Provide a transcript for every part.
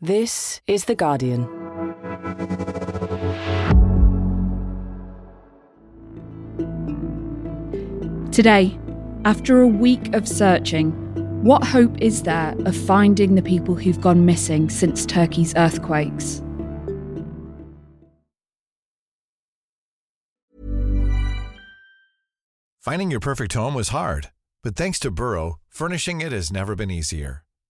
This is The Guardian. Today, after a week of searching, what hope is there of finding the people who've gone missing since Turkey's earthquakes? Finding your perfect home was hard, but thanks to Burrow, furnishing it has never been easier.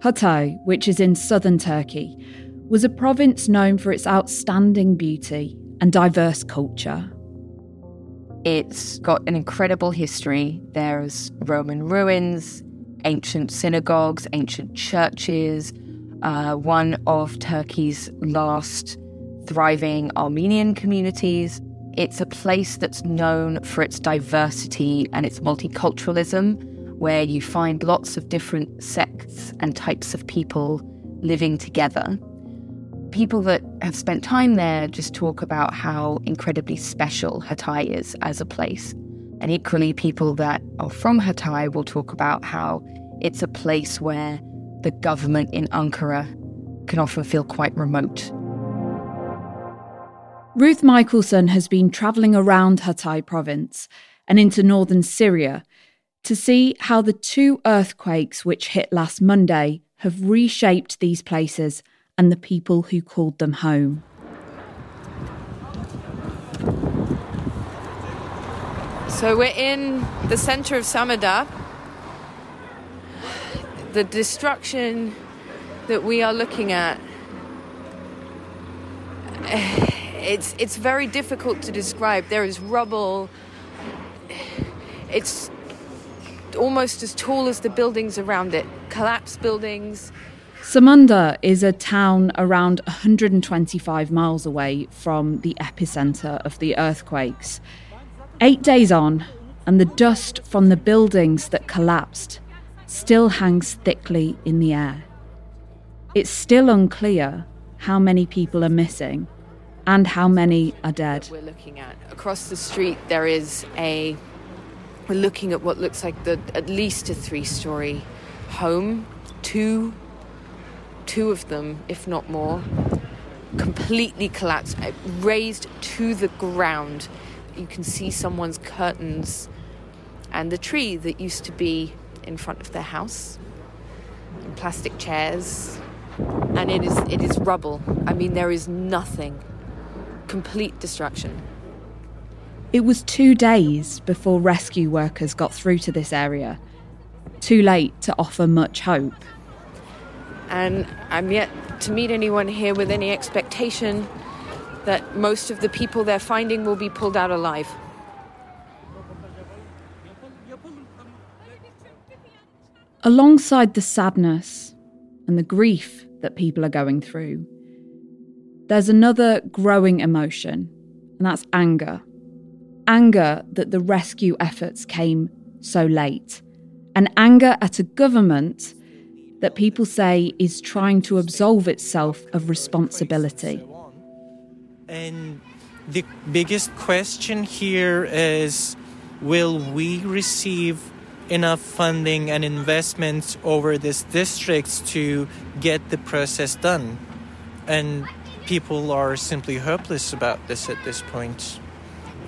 Hatay, which is in southern Turkey, was a province known for its outstanding beauty and diverse culture. It's got an incredible history. There's Roman ruins, ancient synagogues, ancient churches, uh, one of Turkey's last thriving Armenian communities. It's a place that's known for its diversity and its multiculturalism, where you find lots of different sects and types of people living together. People that have spent time there just talk about how incredibly special Hatay is as a place. And equally, people that are from Hatay will talk about how it's a place where the government in Ankara can often feel quite remote. Ruth Michaelson has been travelling around Hatay province and into northern Syria to see how the two earthquakes which hit last Monday have reshaped these places and the people who called them home. So we're in the center of Samandağ. The destruction that we are looking at it's it's very difficult to describe. There is rubble. It's almost as tall as the buildings around it. Collapsed buildings. Samandağ is a town around 125 miles away from the epicenter of the earthquakes. Eight days on, and the dust from the buildings that collapsed still hangs thickly in the air. It's still unclear how many people are missing and how many are dead. We're looking at across the street. There is a. We're looking at what looks like the at least a three-story home. Two, two of them, if not more, completely collapsed, uh, razed to the ground. You can see someone's curtains and the tree that used to be in front of their house, and plastic chairs, and it is it is rubble. I mean, there is nothing complete destruction. It was two days before rescue workers got through to this area. Too late to offer much hope. And I'm yet to meet anyone here with any expectation that most of the people they're finding will be pulled out alive. Alongside the sadness and the grief that people are going through, there's another growing emotion, and that's anger. Anger that the rescue efforts came so late, and anger at a government that people say is trying to absolve itself of responsibility. And the biggest question here is will we receive enough funding and investment over these districts to get the process done? And people are simply hopeless about this at this point.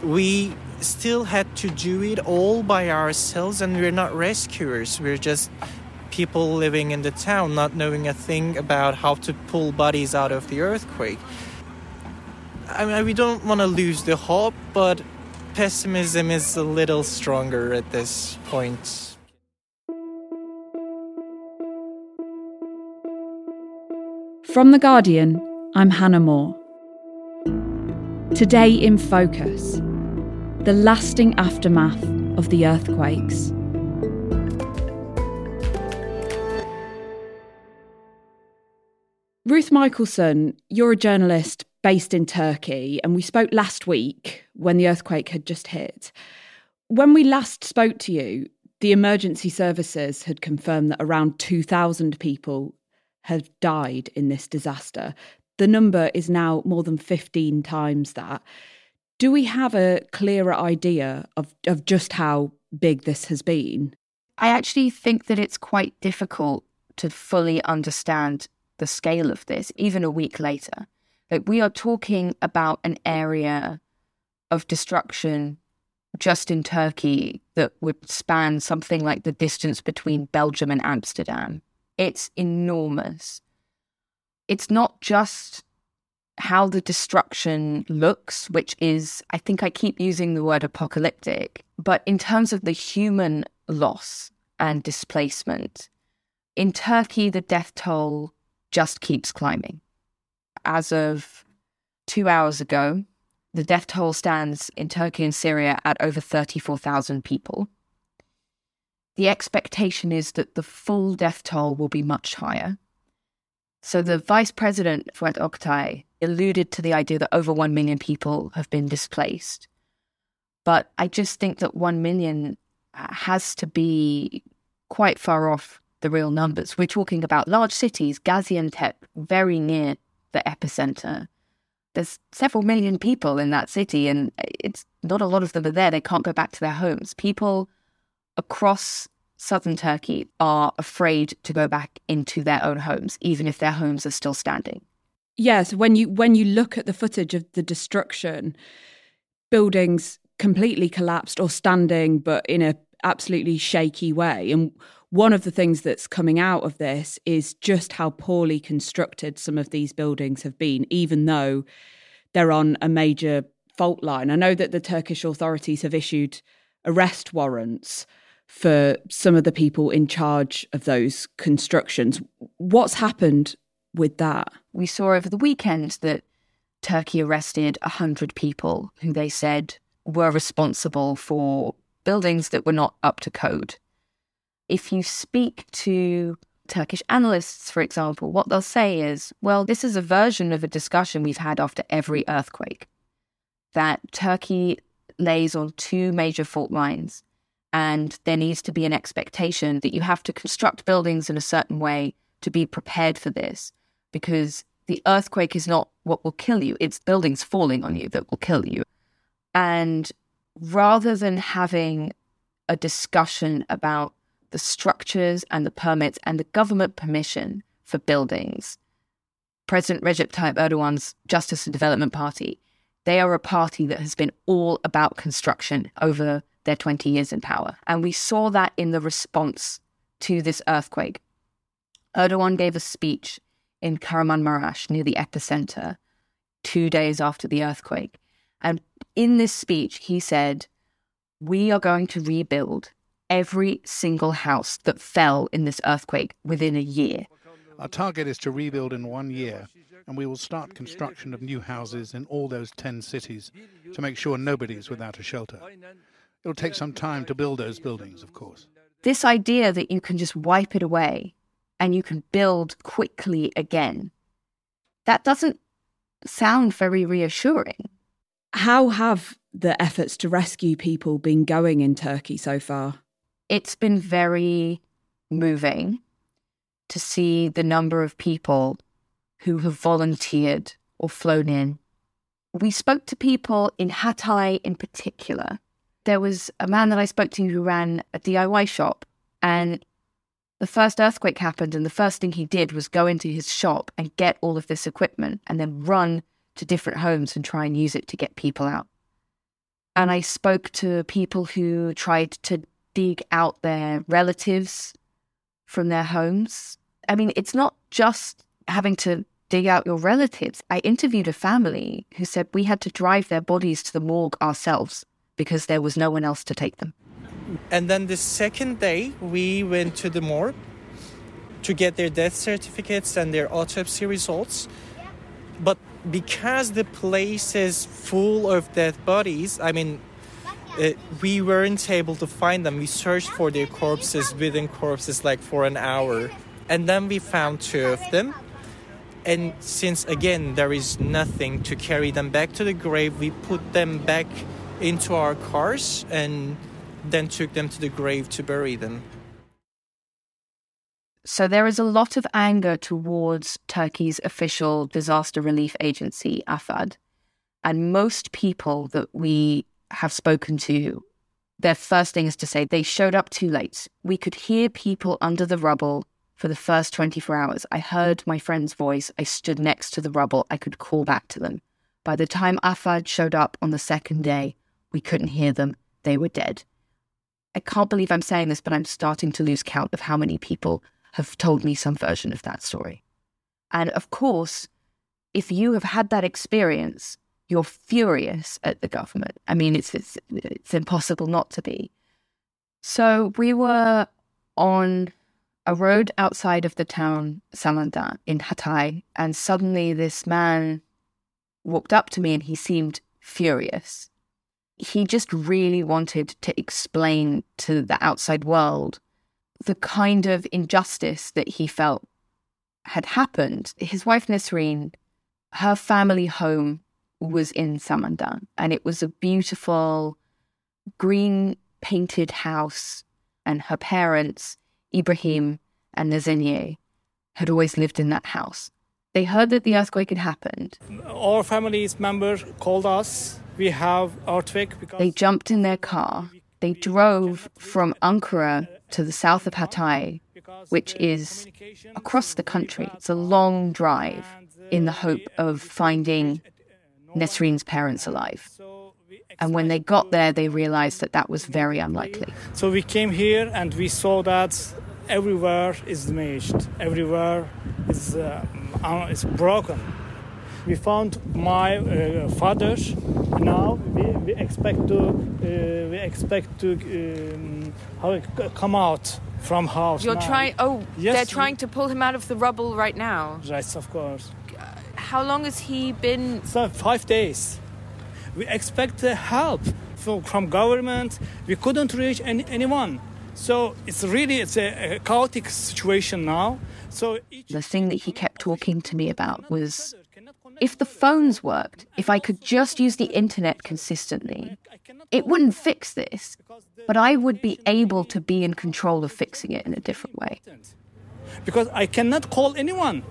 We still had to do it all by ourselves, and we're not rescuers. We're just people living in the town, not knowing a thing about how to pull bodies out of the earthquake. I mean, we don't want to lose the hope, but pessimism is a little stronger at this point. From The Guardian, I'm Hannah Moore. Today in Focus the lasting aftermath of the earthquakes. Ruth Michaelson, you're a journalist based in Turkey, and we spoke last week when the earthquake had just hit. When we last spoke to you, the emergency services had confirmed that around 2,000 people had died in this disaster. The number is now more than 15 times that. Do we have a clearer idea of, of just how big this has been? I actually think that it's quite difficult to fully understand the scale of this, even a week later. Like, we are talking about an area of destruction just in Turkey that would span something like the distance between Belgium and Amsterdam. It's enormous. It's not just how the destruction looks, which is, I think I keep using the word apocalyptic, but in terms of the human loss and displacement, in Turkey, the death toll just keeps climbing. As of two hours ago, the death toll stands in Turkey and Syria at over 34,000 people. The expectation is that the full death toll will be much higher. So the vice president, Fuat Oktay, alluded to the idea that over 1 million people have been displaced. But I just think that 1 million uh, has to be quite far off the real numbers. We're talking about large cities, Gaziantep, very near the epicenter. There's several million people in that city, and it's not a lot of them are there. They can't go back to their homes. People across southern Turkey are afraid to go back into their own homes, even if their homes are still standing. Yes, when you when you look at the footage of the destruction, buildings completely collapsed or standing, but in a absolutely shaky way. And one of the things that's coming out of this is just how poorly constructed some of these buildings have been, even though they're on a major fault line. I know that the Turkish authorities have issued arrest warrants for some of the people in charge of those constructions. What's happened with that? We saw over the weekend that Turkey arrested 100 people who they said were responsible for buildings that were not up to code. If you speak to Turkish analysts, for example, what they'll say is, well, this is a version of a discussion we've had after every earthquake that Turkey lays on two major fault lines and there needs to be an expectation that you have to construct buildings in a certain way to be prepared for this because the earthquake is not what will kill you, it's buildings falling on you that will kill you. And rather than having a discussion about the structures and the permits and the government permission for buildings, President Recep Tayyip Erdogan's Justice and Development Party, they are a party that has been all about construction over their 20 years in power. And we saw that in the response to this earthquake. Erdogan gave a speech in Kahramanmaraş near the epicenter two days after the earthquake. And in this speech, he said, We are going to rebuild every single house that fell in this earthquake within a year. Our target is to rebuild in one year, and we will start construction of new houses in all those 10 cities to make sure nobody is without a shelter. It'll take some time to build those buildings, of course. This idea that you can just wipe it away and you can build quickly again, that doesn't sound very reassuring. How have the efforts to rescue people been going in Turkey so far? It's been very moving to see the number of people who have volunteered or flown in. We spoke to people in Hatay in particular there was a man that I spoke to who ran a DIY shop, and the first earthquake happened, and the first thing he did was go into his shop and get all of this equipment and then run to different homes and try and use it to get people out. And I spoke to people who tried to dig out their relatives from their homes. I mean, it's not just having to dig out your relatives. I interviewed a family who said we had to drive their bodies to the morgue ourselves because there was no one else to take them. And then the second day, we went to the morgue to get their death certificates and their autopsy results. But because the place is full of dead bodies, I mean, uh, we weren't able to find them. We searched for their corpses within corpses like for an hour. And then we found two of them. And since again there is nothing to carry them back to the grave, we put them back into our cars and then took them to the grave to bury them. So there is a lot of anger towards Turkey's official disaster relief agency, AFAD. And most people that we have spoken to, their first thing is to say they showed up too late. We could hear people under the rubble for the first 24 hours. I heard my friend's voice. I stood next to the rubble. I could call back to them. By the time AFAD showed up on the second day, we couldn't hear them. They were dead. I can't believe I'm saying this, but I'm starting to lose count of how many people have told me some version of that story. And of course, if you have had that experience, you're furious at the government. I mean, it's, it's, it's impossible not to be. So we were on a road outside of the town Samandağ in Hatay, and suddenly this man walked up to me and he seemed furious. He just really wanted to explain to the outside world the kind of injustice that he felt had happened. His wife Nesreen, her family home was in Samandağ, and it was a beautiful green painted house. And her parents, Ibrahim and Nazenie, had always lived in that house. They heard that the earthquake had happened. Our family's member called us. We have earthquake because They jumped in their car. They drove from Ankara to the south of Hatay, which is across the country. It's a long drive in the hope of finding Nesreen's parents alive. And when they got there, they realized that that was very unlikely. So we came here and we saw that everywhere is damaged. Everywhere is uh, uh, is broken. We found my uh, father. Now we, we expect to uh, we expect to um, how it come out from house. You're now. trying. Oh, Yes, they're we- trying to pull him out of the rubble right now. Yes, of course. How long has he been? So five days. We expect uh, help from, from government. We couldn't reach any, anyone. So it's really it's a, a chaotic situation now. So each The thing that he kept talking to me about was if the phones worked, if I could just use the internet consistently, it wouldn't fix this, but I would be able to be in control of fixing it in a different way. because I cannot call anyone.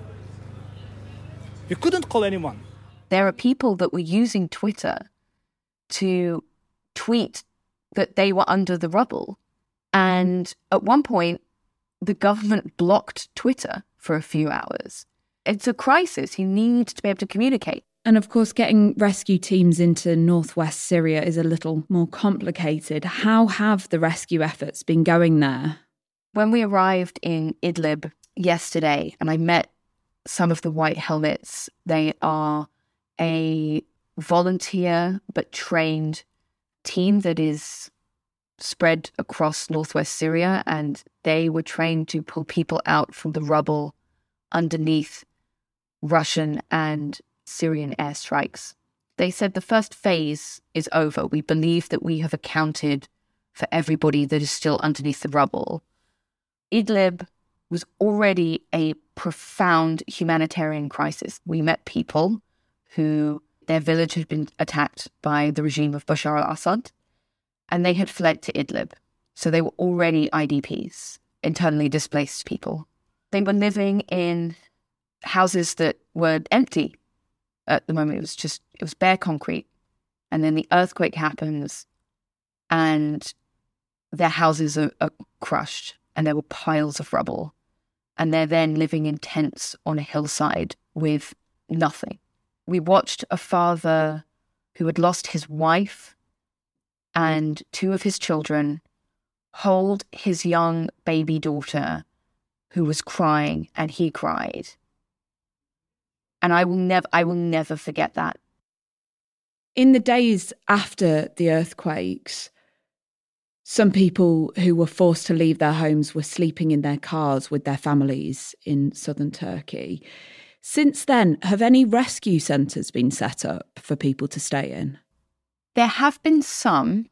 You couldn't call anyone. There are people that were using Twitter to tweet that they were under the rubble. And at one point, the government blocked Twitter for a few hours. It's a crisis. You need to be able to communicate. And of course, getting rescue teams into northwest Syria is a little more complicated. How have the rescue efforts been going there? When we arrived in Idlib yesterday and I met some of the white helmets, they are a volunteer but trained team that is spread across northwest Syria and they were trained to pull people out from the rubble underneath Russian and Syrian airstrikes. They said the first phase is over. We believe that we have accounted for everybody that is still underneath the rubble. Idlib was already a profound humanitarian crisis. We met people who their village had been attacked by the regime of Bashar al Assad and they had fled to Idlib. So they were already IDPs, internally displaced people. They were living in houses that were empty at the moment. It was just, it was bare concrete. And then the earthquake happens and their houses are, are crushed and there were piles of rubble. And they're then living in tents on a hillside with nothing. We watched a father who had lost his wife and two of his children hold his young baby daughter who was crying and he cried. And I will never I will never forget that. In the days after the earthquakes, some people who were forced to leave their homes were sleeping in their cars with their families in southern Turkey. Since then, have any rescue centres been set up for people to stay in? There have been some,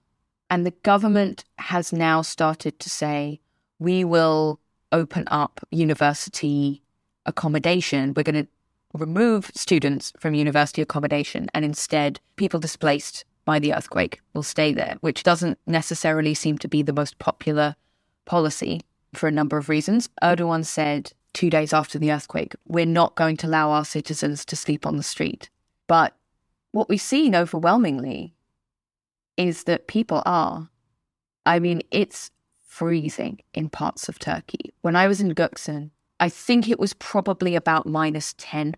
and the government has now started to say, we will open up university accommodation. We're going to remove students from university accommodation and instead people displaced by the earthquake will stay there, which doesn't necessarily seem to be the most popular policy for a number of reasons. Erdogan said two days after the earthquake, we're not going to allow our citizens to sleep on the street. But what we've seen overwhelmingly is that people are. I mean, it's freezing in parts of Turkey. When I was in Göksun, I think it was probably about minus 10.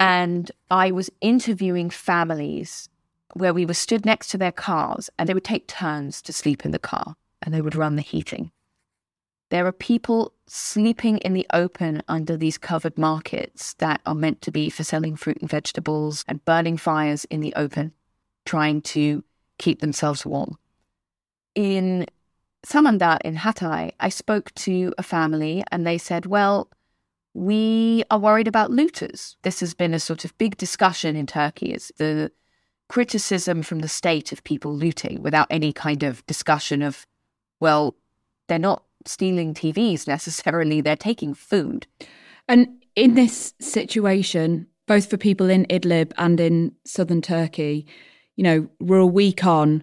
And I was interviewing families where we were stood next to their cars and they would take turns to sleep in the car and they would run the heating. There are people sleeping in the open under these covered markets that are meant to be for selling fruit and vegetables and burning fires in the open, trying to keep themselves warm. In Samandağ in Hatay, I spoke to a family and they said, well, we are worried about looters. This has been a sort of big discussion in Turkey. It's the criticism from the state of people looting without any kind of discussion of, well, they're not stealing TVs necessarily, they're taking food. And in this situation, both for people in Idlib and in southern Turkey, you know, we're a week on.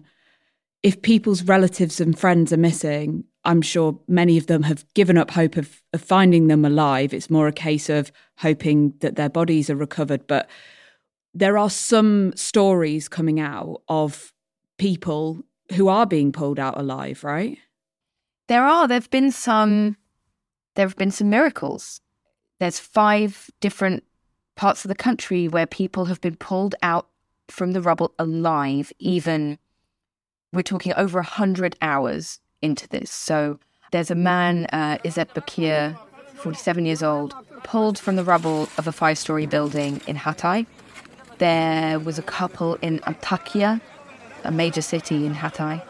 If people's relatives and friends are missing, I'm sure many of them have given up hope of, of finding them alive. It's more a case of hoping that their bodies are recovered. But there are some stories coming out of people who are being pulled out alive, right? There are. There have been some. There have been some miracles. There's five different parts of the country where people have been pulled out from the rubble alive. Even we're talking over a hundred hours into this. So there's a man, uh, Izzet Bakir, 47 years old, pulled from the rubble of a five-story building in Hatay there was a couple in Antakya, a major city in Hatay.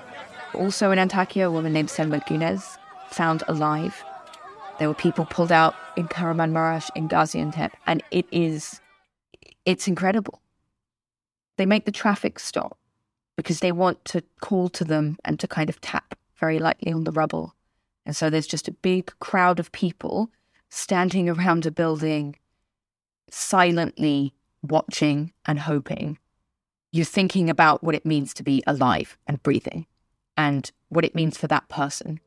Also in Antakya, a woman named Selma Gunez, found alive. There were people pulled out in Kahramanmaraş, in Gaziantep, and it is, it's incredible. They make the traffic stop because they want to call to them and to kind of tap very lightly on the rubble. And so there's just a big crowd of people standing around a building, silently watching and hoping, you're thinking about what it means to be alive and breathing and what it means for that person.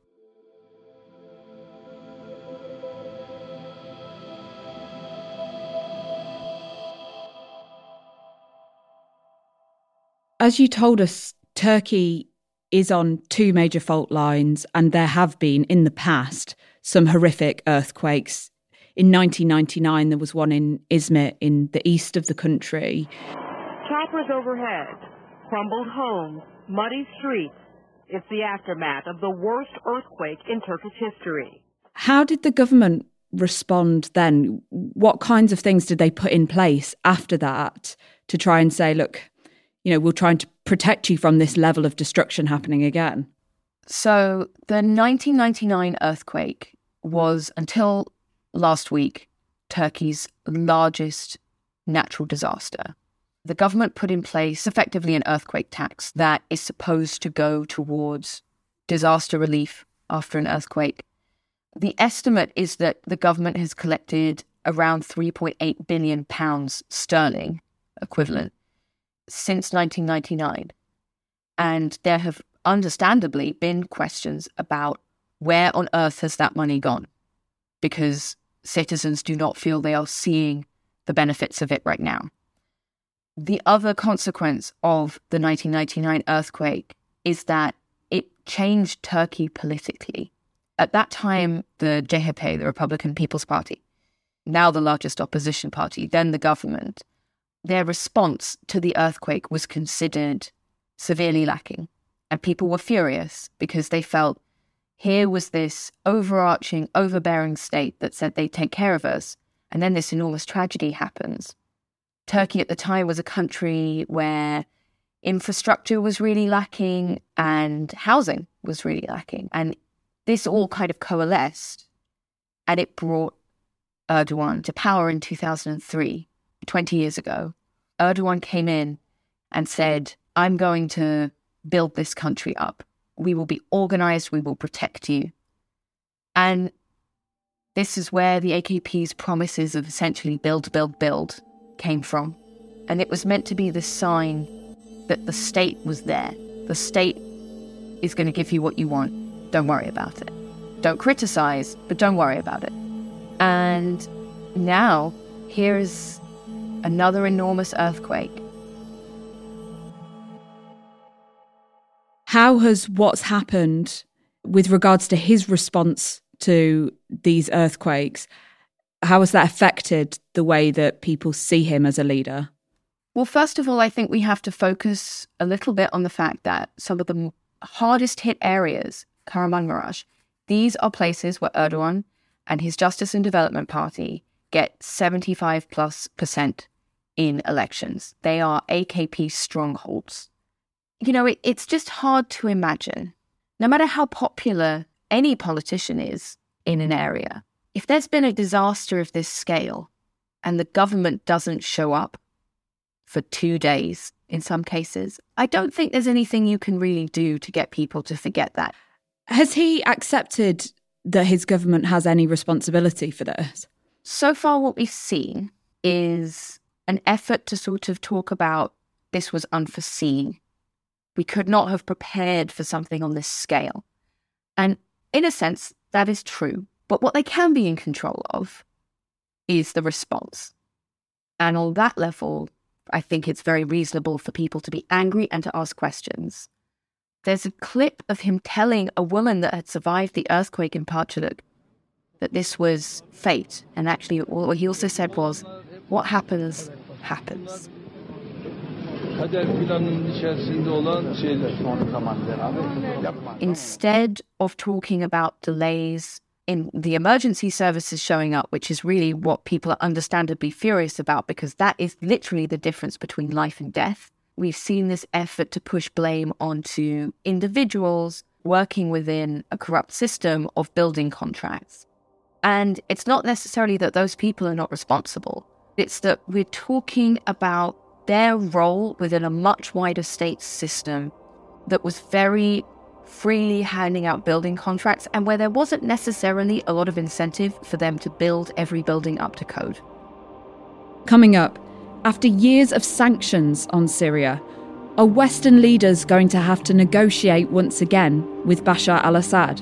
As you told us, Turkey is on two major fault lines, and there have been in the past some horrific earthquakes in 1999, there was one in Izmit in the east of the country. Choppers overhead, crumbled homes, muddy streets. It's the aftermath of the worst earthquake in Turkish history. How did the government respond then? What kinds of things did they put in place after that to try and say, look, you know, we're trying to protect you from this level of destruction happening again? So the 1999 earthquake was until last week Turkey's largest natural disaster. The government put in place effectively an earthquake tax that is supposed to go towards disaster relief after an earthquake. The estimate is that the government has collected around 3.8 billion pounds sterling equivalent since 1999. And there have understandably been questions about where on earth has that money gone? Because citizens do not feel they are seeing the benefits of it right now. The other consequence of the 1999 earthquake is that it changed Turkey politically. At that time, the CHP, the Republican People's Party, now the largest opposition party, then the government, their response to the earthquake was considered severely lacking. And people were furious because they felt here was this overarching, overbearing state that said they'd take care of us, and then this enormous tragedy happens. Turkey at the time was a country where infrastructure was really lacking and housing was really lacking. And this all kind of coalesced and it brought Erdogan to power in 2003, 20 years ago. Erdogan came in and said, I'm going to build this country up we will be organized, we will protect you. And This is where the AKP's promises of essentially build, build, build came from. And it was meant to be the sign that the state was there. The state is going to give you what you want. Don't worry about it. Don't criticize, but don't worry about it. And now, here's another enormous earthquake. How has what's happened with regards to his response to these earthquakes, how has that affected the way that people see him as a leader? Well, first of all, I think we have to focus a little bit on the fact that some of the hardest hit areas, Kahramanmaraş, these are places where Erdogan and his Justice and Development Party get 75 plus percent in elections. They are AKP strongholds. You know, it, it's just hard to imagine, no matter how popular any politician is in an area, if there's been a disaster of this scale and the government doesn't show up for two days in some cases, I don't think there's anything you can really do to get people to forget that. Has he accepted that his government has any responsibility for this? So far, what we've seen is an effort to sort of talk about this was unforeseen. We could not have prepared for something on this scale. And in a sense, that is true. But what they can be in control of is the response. And on that level, I think it's very reasonable for people to be angry and to ask questions. There's a clip of him telling a woman that had survived the earthquake in Paşacık that this was fate. And actually, what he also said was, what happens, happens. Instead of talking about delays in the emergency services showing up, which is really what people are understandably furious about because that is literally the difference between life and death. We've seen this effort to push blame onto individuals working within a corrupt system of building contracts. And it's not necessarily that those people are not responsible, it's that we're talking about their role within a much wider state system that was very freely handing out building contracts and where there wasn't necessarily a lot of incentive for them to build every building up to code. Coming up, after years of sanctions on Syria, are Western leaders going to have to negotiate once again with Bashar al Assad?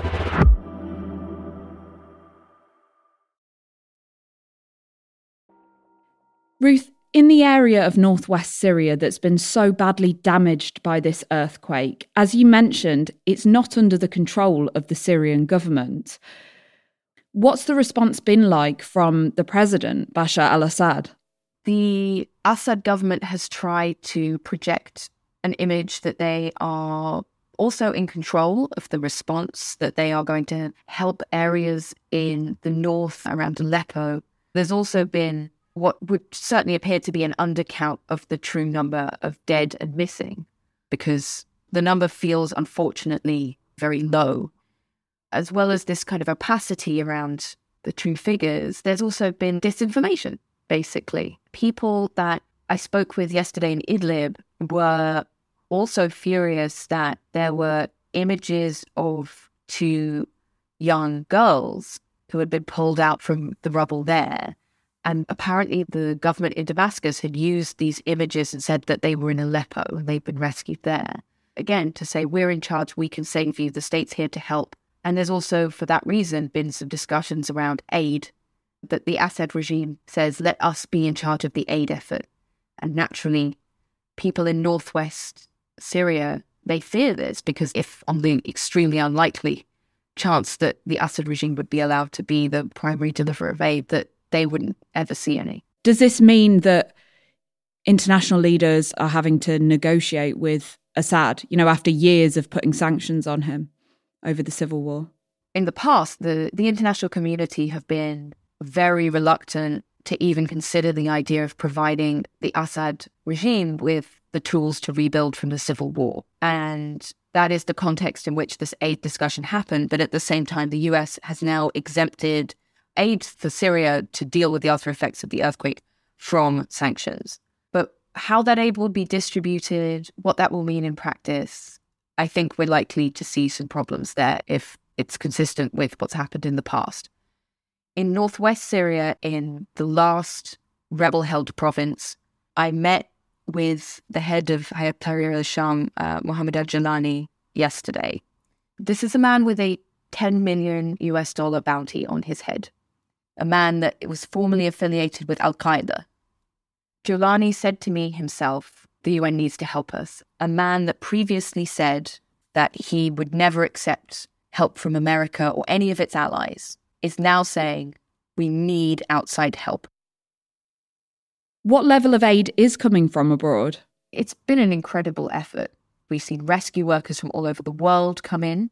Ruth, In the area of northwest Syria that's been so badly damaged by this earthquake, as you mentioned, it's not under the control of the Syrian government. What's the response been like from the president, Bashar al Assad? The Assad government has tried to project an image that they are also in control of the response, that they are going to help areas in the north around Aleppo. There's also been what would certainly appear to be an undercount of the true number of dead and missing, because the number feels unfortunately very low as well as this kind of opacity around the true figures, there's also been disinformation, basically. People that I spoke with yesterday in Idlib were also furious that there were images of two young girls who had been pulled out from the rubble there. And apparently, the government in Damascus had used these images and said that they were in Aleppo and they'd been rescued there. Again, to say, we're in charge, we can save you, the state's here to help. And there's also, for that reason, been some discussions around aid that the Assad regime says, let us be in charge of the aid effort. And naturally, people in northwest Syria, they fear this because if on the extremely unlikely chance that the Assad regime would be allowed to be the primary deliverer of aid, that they wouldn't ever see any. Does this mean that international leaders are having to negotiate with Assad, you know, after years of putting sanctions on him? over the civil war? In the past, the, the international community have been very reluctant to even consider the idea of providing the Assad regime with the tools to rebuild from the civil war. And that is the context in which this aid discussion happened. But at the same time, the US has now exempted aid for Syria to deal with the after effects of the earthquake from sanctions. But how that aid will be distributed, what that will mean in practice, I think we're likely to see some problems there if it's consistent with what's happened in the past. In northwest Syria, in the last rebel held province, I met with the head of Hayat Tahrir al Sham, uh, Mohammed al Jalani, yesterday. This is a man with a 10 million US dollar bounty on his head, a man that was formerly affiliated with Al Qaeda. Jalani said to me himself, the UN needs to help us. A man that previously said that he would never accept help from America or any of its allies is now saying we need outside help. What level of aid is coming from abroad? It's been an incredible effort. We've seen rescue workers from all over the world come in.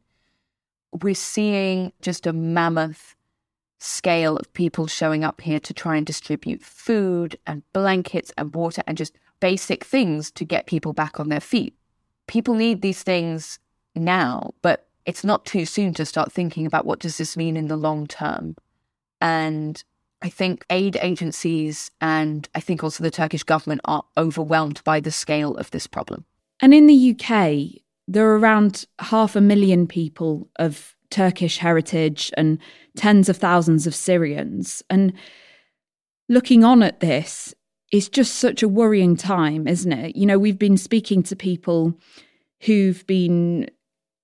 We're seeing just a mammoth scale of people showing up here to try and distribute food and blankets and water and just basic things to get people back on their feet. People need these things now, but it's not too soon to start thinking about what does this mean in the long term. And I think aid agencies and I think also the Turkish government are overwhelmed by the scale of this problem. And in the UK, there are around half a million people of Turkish heritage and tens of thousands of Syrians. And looking on at this, it's just such a worrying time, isn't it? You know, we've been speaking to people who've been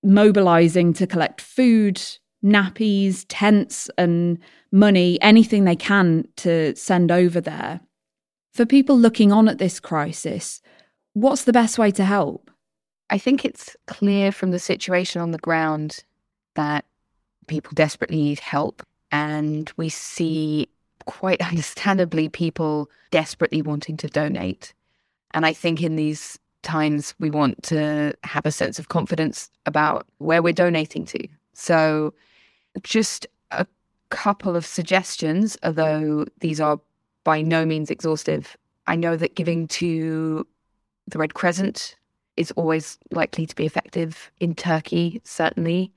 mobilizing to collect food, nappies, tents, and money, anything they can to send over there. For people looking on at this crisis, what's the best way to help? I think it's clear from the situation on the ground that people desperately need help. And we see quite understandably people desperately wanting to donate. And I think in these times, we want to have a sense of confidence about where we're donating to. So, just a couple of suggestions, although these are by no means exhaustive. I know that giving to the Red Crescent is always likely to be effective in Turkey, certainly.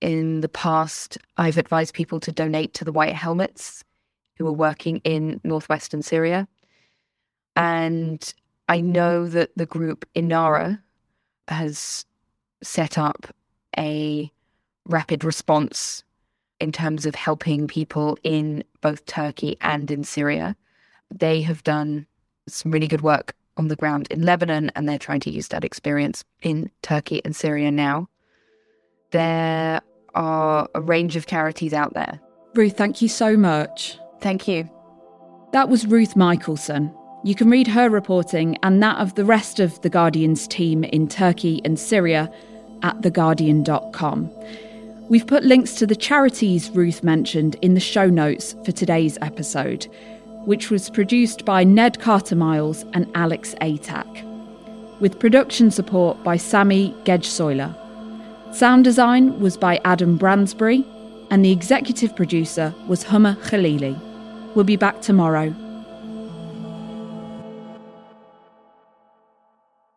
In the past, I've advised people to donate to the White Helmets who are working in northwestern Syria. And I know that the group Inara has set up a rapid response in terms of helping people in both Turkey and in Syria. They have done some really good work on the ground in Lebanon, and they're trying to use that experience in Turkey and Syria now. There are a range of charities out there. Ruth, thank you so much. Thank you. That was Ruth Michaelson. You can read her reporting and that of the rest of The Guardian's team in Turkey and Syria at theguardian.com. We've put links to the charities Ruth mentioned in the show notes for today's episode, which was produced by Ned Carter Miles and Alex Atack, with production support by Sammy Gedgesoiler. Sound design was by Adam Bransbury, and the executive producer was Homa Khaleeli. We'll be back tomorrow.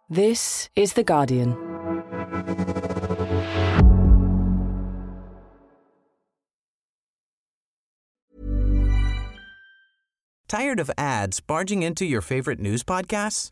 This is The Guardian. Tired of ads barging into your favorite news podcasts?